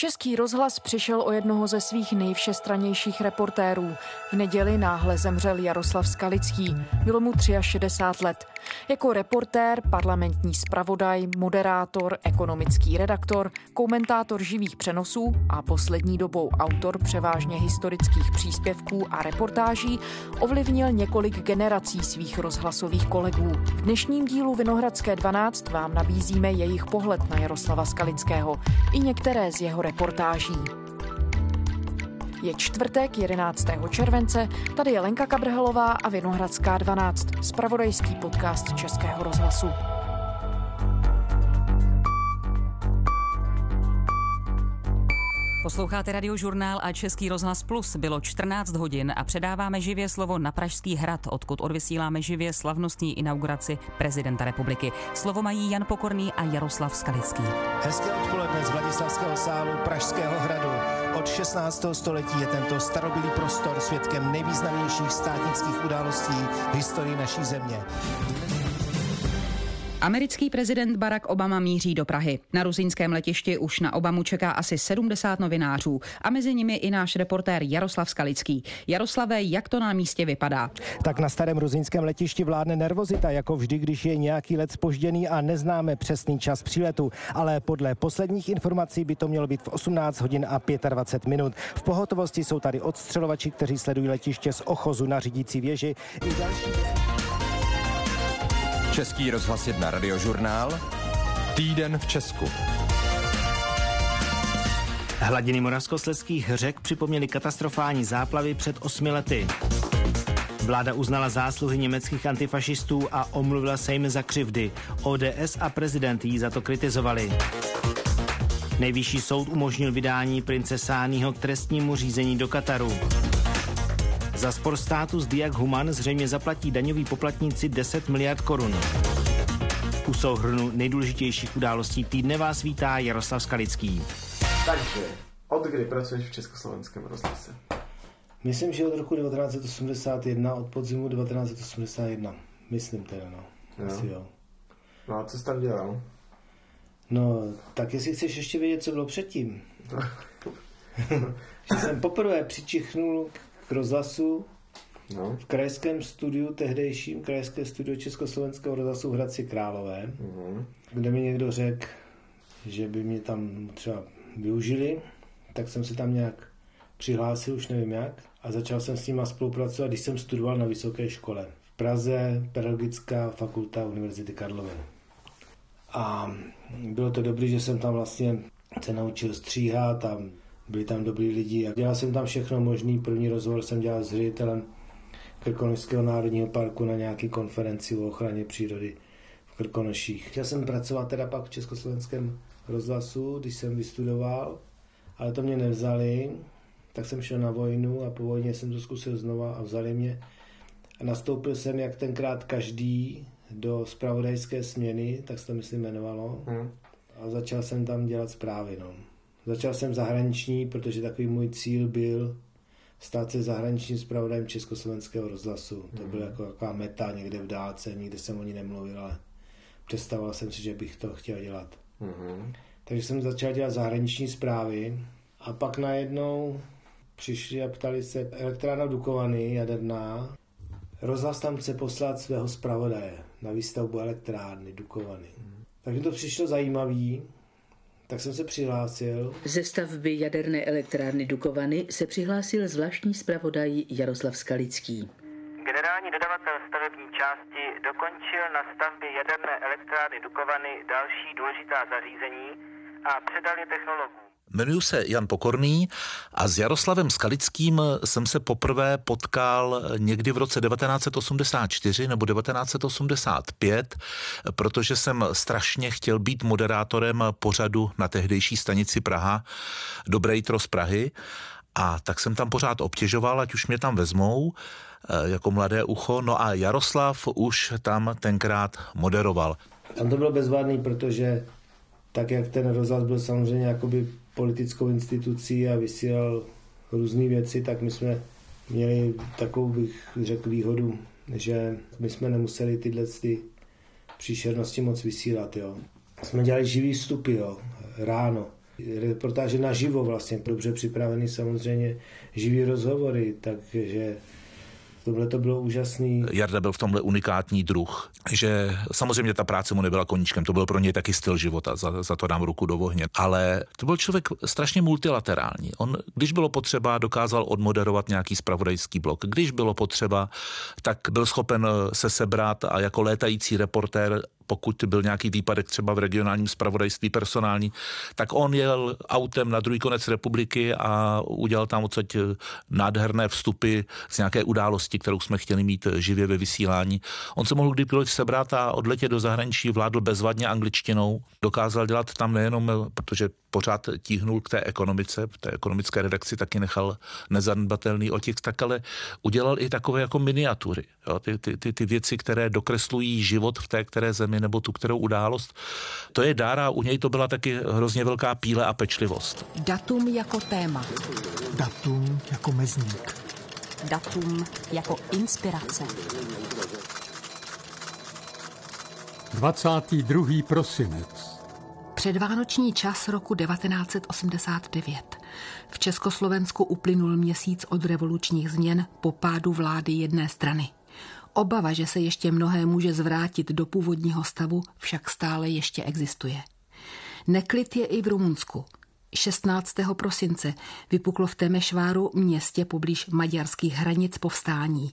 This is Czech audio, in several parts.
Český rozhlas přišel o jednoho ze svých nejvšestranějších reportérů. V neděli náhle zemřel Jaroslav Skalický. Bylo mu 63 let. Jako reportér, parlamentní zpravodaj, moderátor, ekonomický redaktor, komentátor živých přenosů a poslední dobou autor převážně historických příspěvků a reportáží ovlivnil několik generací svých rozhlasových kolegů. V dnešním dílu Vinohradské 12 vám nabízíme jejich pohled na Jaroslava Skalického i některé z jeho reportáží. Je čtvrtek 11. července, tady je Lenka Kabrhelová a Vinohradská 12, spravodajský podcast Českého rozhlasu. Posloucháte radiožurnál a Český rozhlas Plus. Bylo 14 hodin a předáváme živě slovo na Pražský hrad, odkud odvysíláme živě slavnostní inauguraci prezidenta republiky. Slovo mají Jan Pokorný a Jaroslav Skalický. Hezké odpoledne z Vladislavského sálu Pražského hradu. Od 16. století je tento starobilý prostor svědkem nejvýznamnějších státnických událostí v historii naší země. Americký prezident Barack Obama míří do Prahy. Na rusínském letišti už na Obamu čeká asi 70 novinářů a mezi nimi i náš reportér Jaroslav Skalický. Jaroslave, jak to na místě vypadá? Tak na starém rusínském letišti vládne nervozita, jako vždy, když je nějaký let spožděný a neznáme přesný čas příletu. Ale podle posledních informací by to mělo být v 18 hodin a 25 minut. V pohotovosti jsou tady odstřelovači, kteří sledují letiště z ochozu na řídící věži. I další... Český rozhlas 1 radiožurnál Týden v Česku. Hladiny moravskoslezských řek připomněly katastrofální záplavy před osmi lety. Vláda uznala zásluhy německých antifašistů a omluvila se jim za křivdy. ODS a prezident jí za to kritizovali. Nejvyšší soud umožnil vydání prince Sányho k trestnímu řízení do Kataru. Za spor státu s Diak Human zřejmě zaplatí daňoví poplatníci 10 miliard korun. U souhrnu nejdůležitějších událostí týdne vás vítá Jaroslav Skalický. Takže, od kdy pracuješ v Československém rozhlase? Myslím, že od roku 1981, od podzimu 1981. Myslím teda, no. Asi jo. No a co jsi tam dělal? No, tak jestli chceš ještě vědět, co bylo předtím. že jsem poprvé přičichnul k rozhlasu No. v krajském studiu, tehdejším krajské studio Československého rozhlasu v Hradci Králové, Mhm. kde mi někdo řekl, že by mě tam třeba využili, tak jsem se tam nějak přihlásil, už nevím jak, a začal jsem s nima spolupracovat, když jsem studoval na vysoké škole. V Praze Pedagogická fakulta Univerzity Karlovy. A bylo to dobrý, že jsem tam vlastně se naučil stříhat a byli tam dobrý lidi. A dělal jsem tam všechno možný. První rozhovor jsem dělal s ředitelem Krkonošského národního parku na nějaké konferenci o ochraně přírody v Krkonoších. Chtěl jsem pracovat teda pak v Československém rozhlasu, když jsem vystudoval, ale to mě nevzali, tak jsem šel na vojnu a po vojně jsem to zkusil znova a vzali mě. A nastoupil jsem jak tenkrát každý do spravodajské směny, tak se to myslím jmenovalo. Mhm. A začal jsem tam dělat zprávy. No. Začal jsem zahraniční, protože takový můj cíl byl stát se zahraničním zpravodajem Československého rozhlasu. To byla jako taková meta někde v dálce, nikde jsem o ní nemluvil, ale představoval jsem si, že bych to chtěl dělat. Mhm. Takže jsem začal dělat zahraniční zprávy a pak najednou přišli a ptali se elektrárna Dukovany, jaderná, rozhlas tam chce poslat svého zpravodaje na výstavbu elektrárny Dukovany. Tak mi to přišlo zajímavý, tak jsem se přihlásil. Ze stavby jaderné elektrárny Dukovany se přihlásil zvláštní zpravodaj Jaroslav Skalický. Generální dodavatel stavební části dokončil na stavbě jaderné elektrárny Dukovany další důležitá zařízení a předal je technologům. Jmenuji se Jan Pokorný a s Jaroslavem Skalickým jsem se poprvé potkal někdy v roce 1984 nebo 1985, protože jsem strašně chtěl být moderátorem pořadu na tehdejší stanici Praha Dobré jitro z Prahy a tak jsem tam pořád obtěžoval, ať už mě tam vezmou eh, jako mladé ucho. No a Jaroslav už tam tenkrát moderoval. Tam to bylo bezvadný, protože tak, jak ten rozhlas byl samozřejmě jakoby politickou institucí a vysílal různé věci, tak my jsme měli takovou, bych řekl, výhodu, že my jsme nemuseli tyhle ty příšernosti moc vysílat, jo. Jsme dělali živý vstupy, jo, ráno. reportáže naživo vlastně, dobře připravený samozřejmě živý rozhovory, takže Tohle to bylo úžasný. Jarda byl v tomhle unikátní druh, že samozřejmě ta práce mu nebyla koníčkem, to byl pro něj taky styl života, za, za to dám ruku do ohně. Ale to byl člověk strašně multilaterální. On, když bylo potřeba, dokázal odmoderovat nějaký spravodajský blok. Když bylo potřeba, tak byl schopen se sebrat a jako létající reportér pokud byl nějaký výpadek třeba v regionálním spravodajství personální, tak on jel autem na druhý konec republiky a udělal tam odsaď nádherné vstupy z nějaké události, kterou jsme chtěli mít živě ve vysílání. On se mohl kdykoliv sebrat a odletět do zahraničí, vládl bezvadně angličtinou, dokázal dělat tam nejenom, protože pořád tíhnul k té ekonomice, v té ekonomické redakci taky nechal nezanedbatelný otěk, tak ale udělal i takové jako miniatury. Jo? Ty, ty, ty, ty věci, které dokreslují život v té které zemi nebo tu kterou událost. To je dár a u něj to byla taky hrozně velká píle a pečlivost. Datum jako téma. Datum jako mezník. Datum jako inspirace. 22. prosinec. Předvánoční čas roku 1989. V Československu uplynul měsíc od revolučních změn po pádu vlády jedné strany. Obava, že se ještě mnohé může zvrátit do původního stavu, však stále ještě existuje. Neklid je i v Rumunsku. 16. prosince vypuklo v Temešváru městě poblíž maďarských hranic povstání.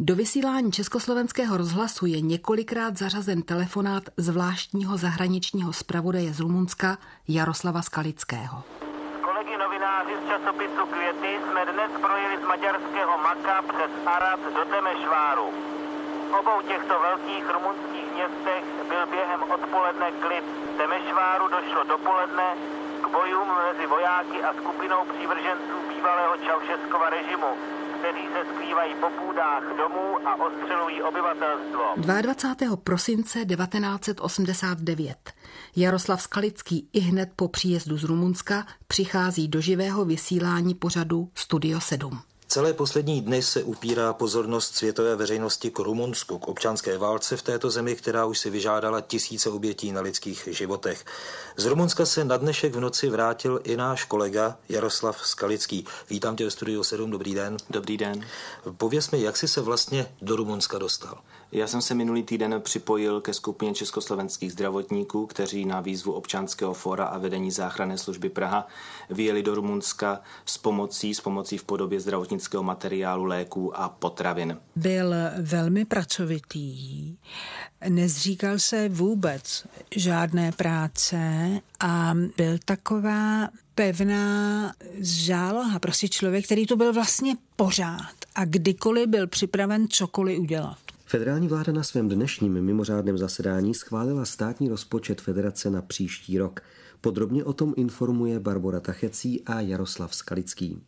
Do vysílání Československého rozhlasu je několikrát zařazen telefonát zvláštního zahraničního zpravodaje z Rumunska Jaroslava Skalického. Kolegy novináři z časopisu Květy jsme dnes projeli z maďarského Maka přes Arad do Temešváru. V obou těchto velkých rumunských městech byl během odpoledne klid. Temešváru došlo dopoledne k bojům mezi vojáky a skupinou přívrženců bývalého Čaušeskova režimu kteří se skrývají po půdách domů a ostřelují obyvatelstvo. 22. prosince 1989. Jaroslav Skalický i hned po příjezdu z Rumunska přichází do živého vysílání pořadu Studio 7. Celé poslední dny se upírá pozornost světové veřejnosti k Rumunsku, k občanské válce v této zemi, která už si vyžádala tisíce obětí na lidských životech. Z Rumunska se na dnešek v noci vrátil i náš kolega Jaroslav Skalický. Vítám tě ve studiu 7, dobrý den. Dobrý den. Pověz mi, jak jsi se vlastně do Rumunska dostal? Já jsem se minulý týden připojil ke skupině československých zdravotníků, kteří na výzvu občanského fora a vedení záchranné služby Praha vyjeli do Rumunska s pomocí, s pomocí v podobě zdravotnického materiálu, léků a potravin. Byl velmi pracovitý, nezříkal se vůbec žádné práce a byl taková pevná záloha, prostě člověk, který to byl vlastně pořád a kdykoliv byl připraven cokoliv udělat. Federální vláda na svém dnešním mimořádném zasedání schválila státní rozpočet federace na příští rok. Podrobně o tom informuje Barbara Tachecí a Jaroslav Skalický.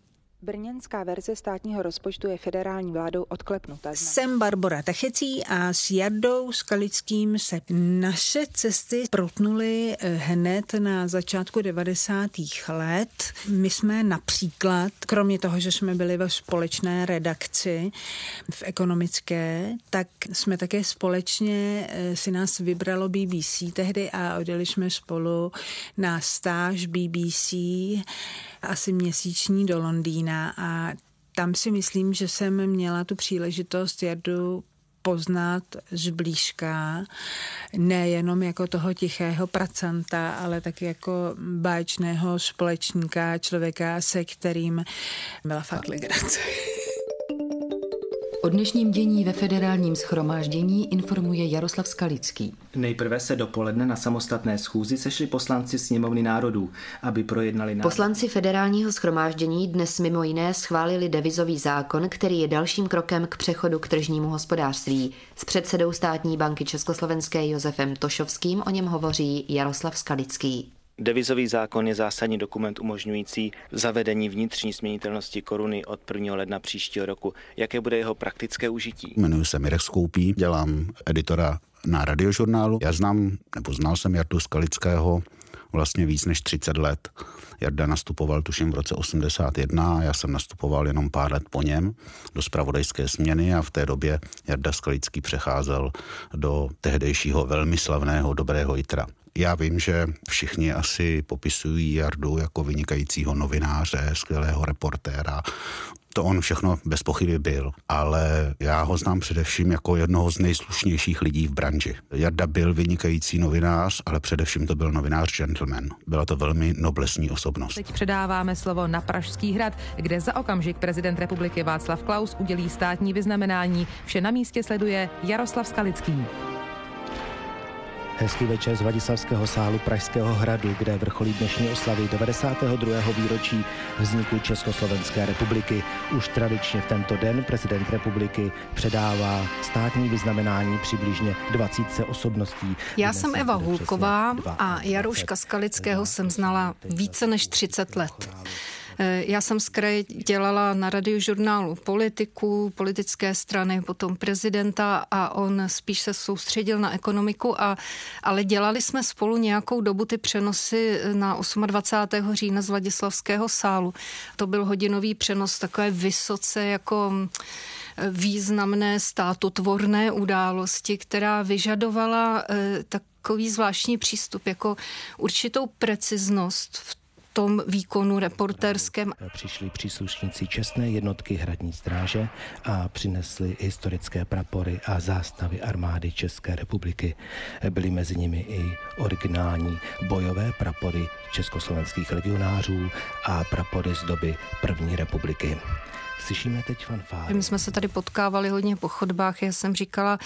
Brněnská verze státního rozpočtu je federální vládou odklepnuta. Jsem Barbara Tachecí a s Jardou Skalickým se naše cesty protnuly eh, hned na začátku 90. let. My jsme například, kromě toho, že jsme byli ve společné redakci v ekonomické, tak jsme také společně eh, si nás vybralo BBC tehdy a odjeli jsme spolu na stáž BBC asi měsíční do Londýna a tam si myslím, že jsem měla tu příležitost Jardu poznat zblížka, nejenom jako toho tichého pracanta, ale taky jako báječného společníka, člověka, se kterým byla fakt legrace. O dnešním dění ve federálním schromáždění informuje Jaroslav Skalický. Nejprve se dopoledne na samostatné schůzi sešli poslanci sněmovny národů, aby projednali návrh. Poslanci federálního schromáždění dnes mimo jiné schválili devizový zákon, který je dalším krokem k přechodu k tržnímu hospodářství. S předsedou státní banky Československé Josefem Tošovským o něm hovoří Jaroslav Skalický. Devizový zákon je zásadní dokument umožňující zavedení vnitřní směnitelnosti koruny od 1. ledna příštího roku. Jaké bude jeho praktické užití? Jmenuji se Mirek Skoupí, dělám editora na radiožurnálu. Já znám, nebo znal jsem Jardu Skalického vlastně víc než 30 let. Jarda nastupoval tuším v roce 81 a já jsem nastupoval jenom pár let po něm do spravodajské směny a v té době Jarda Skalický přecházel do tehdejšího velmi slavného Dobrého jitra. Já vím, že všichni asi popisují Jardu jako vynikajícího novináře, skvělého reportéra, to on všechno bez pochyby byl, ale já ho znám především jako jednoho z nejslušnějších lidí v branži. Jarda byl vynikající novinář, ale především to byl novinář gentleman. Byla to velmi noblesní osobnost. Teď předáváme slovo na Pražský hrad, kde za okamžik prezident republiky Václav Klaus udělí státní vyznamenání. Vše na místě sleduje Jaroslav Skalický. Hezký večer z Vladislavského sálu Pražského hradu, kde vrcholí dnešní oslavy 92. výročí vzniku Československé republiky. Už tradičně v tento den prezident republiky předává státní vyznamenání přibližně 20 osobností. Já jsem Eva Hulková a Jarouška Skalického jsem znala více než 30 let. Eh, já jsem z kraje dělala na radiožurnálu politiku, politické strany, potom prezidenta a on spíš se soustředil na ekonomiku, a, ale dělali jsme spolu nějakou dobu ty přenosy na 28. října z Vladislavského sálu. To byl hodinový přenos takové vysoce jako eh, významné státotvorné události, která vyžadovala eh, takový zvláštní přístup, jako určitou preciznost v tom výkonu reportérském. Přišli příslušníci čestné jednotky hradní stráže a přinesli historické prapory a zástavy armády České republiky. Byly mezi nimi i originální bojové prapory československých legionářů a prapory z doby první republiky. Slyšíme teď fanfáry. My jsme se tady potkávali hodně po chodbách. Já jsem říkala,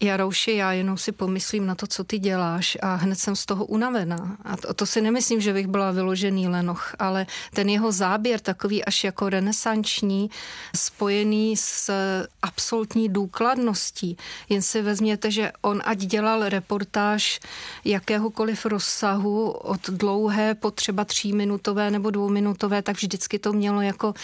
Jarouši, já jenom si pomyslím na to, co ty děláš a hned jsem z toho unavená. A to, to si nemyslím, že bych byla vyložený lenoch, ale ten jeho záběr takový až jako renesanční, spojený s absolutní důkladností. Jen si vezměte, že on ať dělal reportáž jakéhokoliv rozsahu od dlouhé po třeba tříminutové nebo dvouminutové, tak vždycky to mělo jako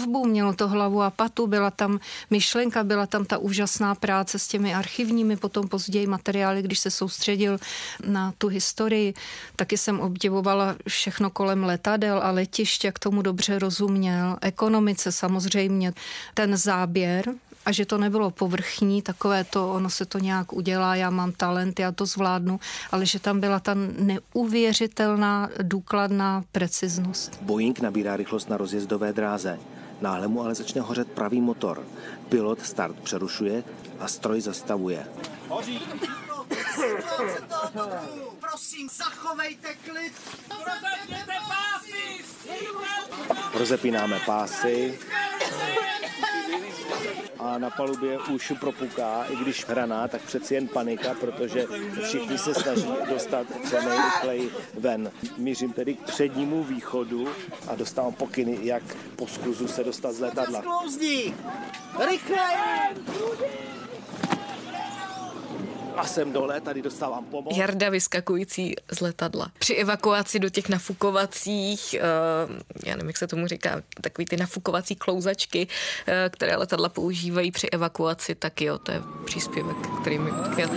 stavbu, mělo to hlavu a patu, byla tam myšlenka, byla tam ta úžasná práce s těmi archivními, potom později materiály, když se soustředil na tu historii. Taky jsem obdivovala všechno kolem letadel a letiště, jak tomu dobře rozuměl. Ekonomice samozřejmě. Ten záběr, a že to nebylo povrchní, takové to, ono se to nějak udělá, já mám talent, já to zvládnu, ale že tam byla ta neuvěřitelná, důkladná preciznost. Boeing nabírá rychlost na rozjezdové dráze. Náhle mu ale začne hořet pravý motor. Pilot start přerušuje a stroj zastavuje. Hoří! Prosím, zachovejte klid! pásy! Rozepínáme pásy a na palubě už propuká, i když hraná, tak přeci jen panika, protože všichni se snaží dostat co nejrychleji ven. Mířím tedy k přednímu východu a dostávám pokyny, jak po skluzu se dostat z letadla. Rychle! A jsem dole, tady dostávám pomoc. Jarda vyskakující z letadla. Při evakuaci do těch nafukovacích, uh, já nevím, jak se tomu říká, takový ty nafukovací klouzačky, uh, které letadla používají při evakuaci, tak jo, to je příspěvek, který mi chtěl.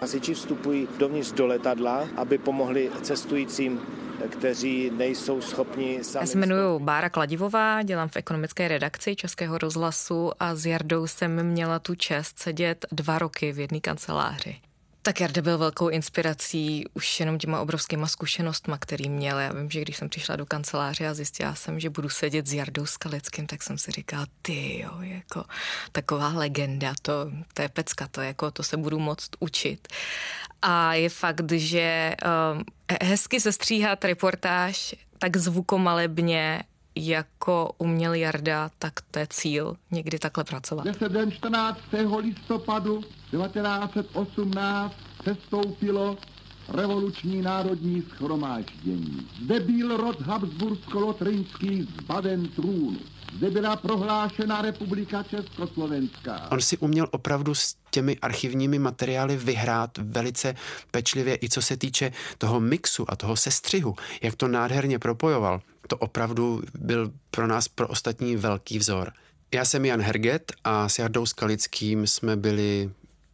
Hasiči vstupují dovnitř do letadla, aby pomohli cestujícím kteří nejsou schopni sami... Já se jmenuji Bára Kladivová, dělám v ekonomické redakci Českého rozhlasu a s Jardou jsem měla tu čest sedět dva roky v jedné kanceláři. Tak Jarda byl velkou inspirací už jenom těma obrovskýma zkušenostma, který měl. Já vím, že když jsem přišla do kanceláře a zjistila jsem, že budu sedět s Jardou Skalickým, tak jsem si říkala, ty jo, jako taková legenda, to, to je pecka, to, jako, to se budu moct učit. A je fakt, že um, hezky se stříhat reportáž tak zvukomalebně jako uměl Jarda, tak to je cíl někdy takhle pracovat. Dnes den 14. listopadu 1918 sestoupilo revoluční národní schromáždění. Zde byl rod Habsbursko-Lotrinský zbaven trůnu. Zde byla prohlášena republika Československá. On si uměl opravdu s těmi archivními materiály vyhrát velice pečlivě i co se týče toho mixu a toho sestřihu, jak to nádherně propojoval. To opravdu byl pro nás, pro ostatní velký vzor. Já jsem Jan Herget a s Jardou Skalickým jsme byli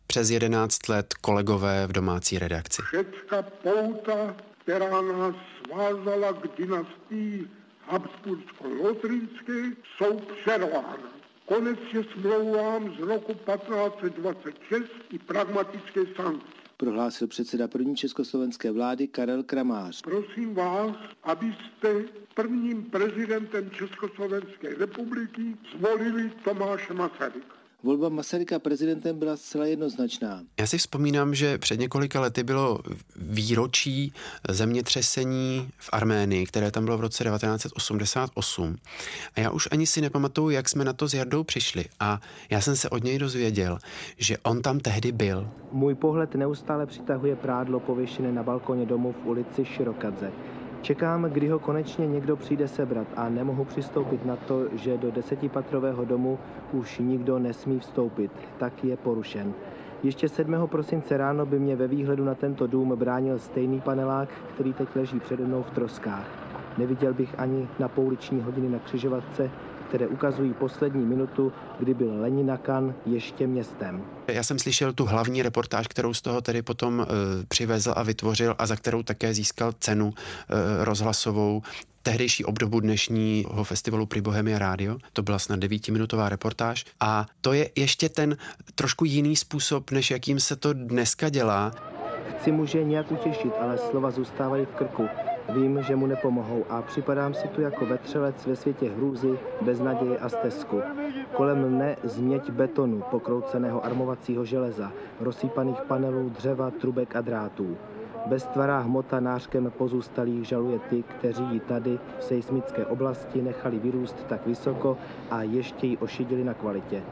přes 11 let kolegové v domácí redakci. Všecka pouta, která nás svázala k dynastii Habsbursko-Lotrinské, jsou přervána. Konec je smlouvám z roku 1526 i pragmatické sankce. prohlásil předseda první československé vlády Karel Kramář. Prosím vás, abyste prvním prezidentem Československé republiky zvolili Tomáše Masaryka. Volba Masaryka prezidentem byla zcela jednoznačná. Já si vzpomínám, že před několika lety bylo výročí zemětřesení v Arménii, které tam bylo v roce 1988. A já už ani si nepamatuju, jak jsme na to s Jardou přišli. A já jsem se od něj dozvěděl, že on tam tehdy byl. Můj pohled neustále přitahuje prádlo pověšené na balkoně domu v ulici Širokadze. Čekám, kdy ho konečně někdo přijde sebrat a nemohu přistoupit na to, že do desetipatrového domu už nikdo nesmí vstoupit. Tak je porušen. Ještě 7. prosince ráno by mě ve výhledu na tento dům bránil stejný panelák, který teď leží přede mnou v troskách. Neviděl bych ani na pouliční hodiny na křižovatce, které ukazují poslední minutu, kdy byl Leninakan ještě městem. Já jsem slyšel tu hlavní reportáž, kterou z toho tedy potom e, přivezl a vytvořil a za kterou také získal cenu e, rozhlasovou tehdejší obdobu dnešního festivalu Pri Bohemia Radio. To byla snad devítiminutová reportáž. A to je ještě ten trošku jiný způsob, než jakým se to dneska dělá. Chci muže nějak utěšit, ale slova zůstávají v krku. Vím, že mu nepomohou a připadám si tu jako vetřelec ve světě hrůzy, beznaděje a stezku. Kolem mne změť betonu, pokrouceného armovacího železa, rozsýpaných panelů dřeva, trubek a drátů. Beztvará hmota nářkem pozůstalých žaluje ty, kteří ji tady v seismické oblasti nechali vyrůst tak vysoko a ještě ji ošidili na kvalitě.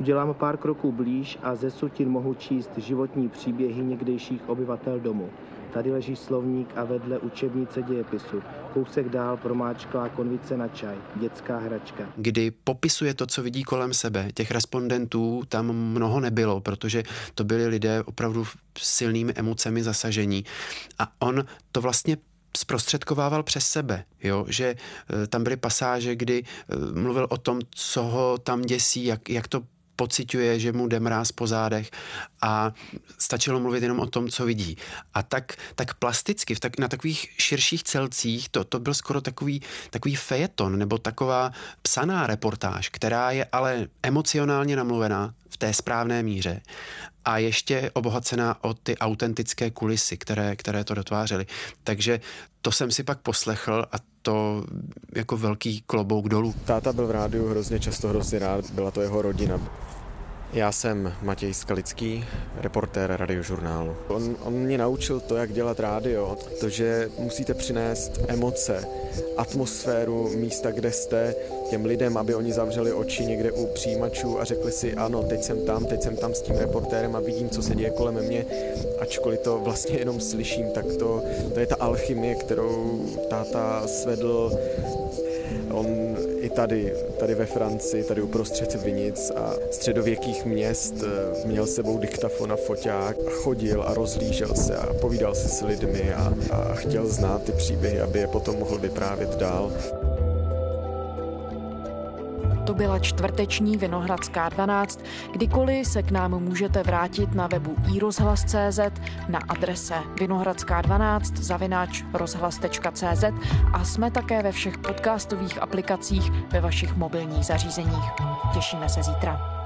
Udělám pár kroků blíž a ze sutin mohu číst životní příběhy někdejších obyvatel domu. Tady leží slovník a vedle učebnice dějepisu. Kousek dál promáčklá konvice na čaj, dětská hračka. Kdy popisuje to, co vidí kolem sebe. Těch respondentů tam mnoho nebylo, protože to byli lidé opravdu silnými emocemi zasažení. A on to vlastně zprostředkovával přes sebe, jo? že e, tam byly pasáže, kdy e, mluvil o tom, co ho tam děsí, jak, jak to pociťuje, že mu jde mráz po zádech a stačilo mluvit jenom o tom, co vidí. A tak, tak plasticky, v tak, na takových širších celcích, to, to byl skoro takový, takový fejeton nebo taková psaná reportáž, která je ale emocionálně namluvená v té správné míře a ještě obohacená o ty autentické kulisy, které, které to dotvářely. Takže to jsem si pak poslechl a to jako velký klobouk dolů. Táta byl v rádiu hrozně často hrozně rád, byla to jeho rodina. Já jsem Matěj Skalický, reportér radiožurnálu. On, on mě naučil to, jak dělat rádio, to, že musíte přinést emoce, atmosféru místa, kde jste, těm lidem, aby oni zavřeli oči někde u přijímačů a řekli si, ano, teď jsem tam, teď jsem tam s tím reportérem a vidím, co se děje kolem mě, ačkoliv to vlastně jenom slyším, tak to, to je ta alchymie, kterou táta svedl On tady, tady ve Francii, tady uprostřed Vinic a středověkých měst eh, měl sebou diktafon a foťák a chodil a rozlížel se a povídal se s lidmi a, a chtěl znát ty příběhy, aby je potom mohl vyprávět dál. To byla čtvrteční Vinohradská 12. Kdykoliv se k nám můžete vrátit na webu iRozhlas.cz na adrese vinohradská12 zavináč rozhlas.cz a jsme také ve všech podcastových aplikacích ve vašich mobilních zařízeních. Těšíme se zítra.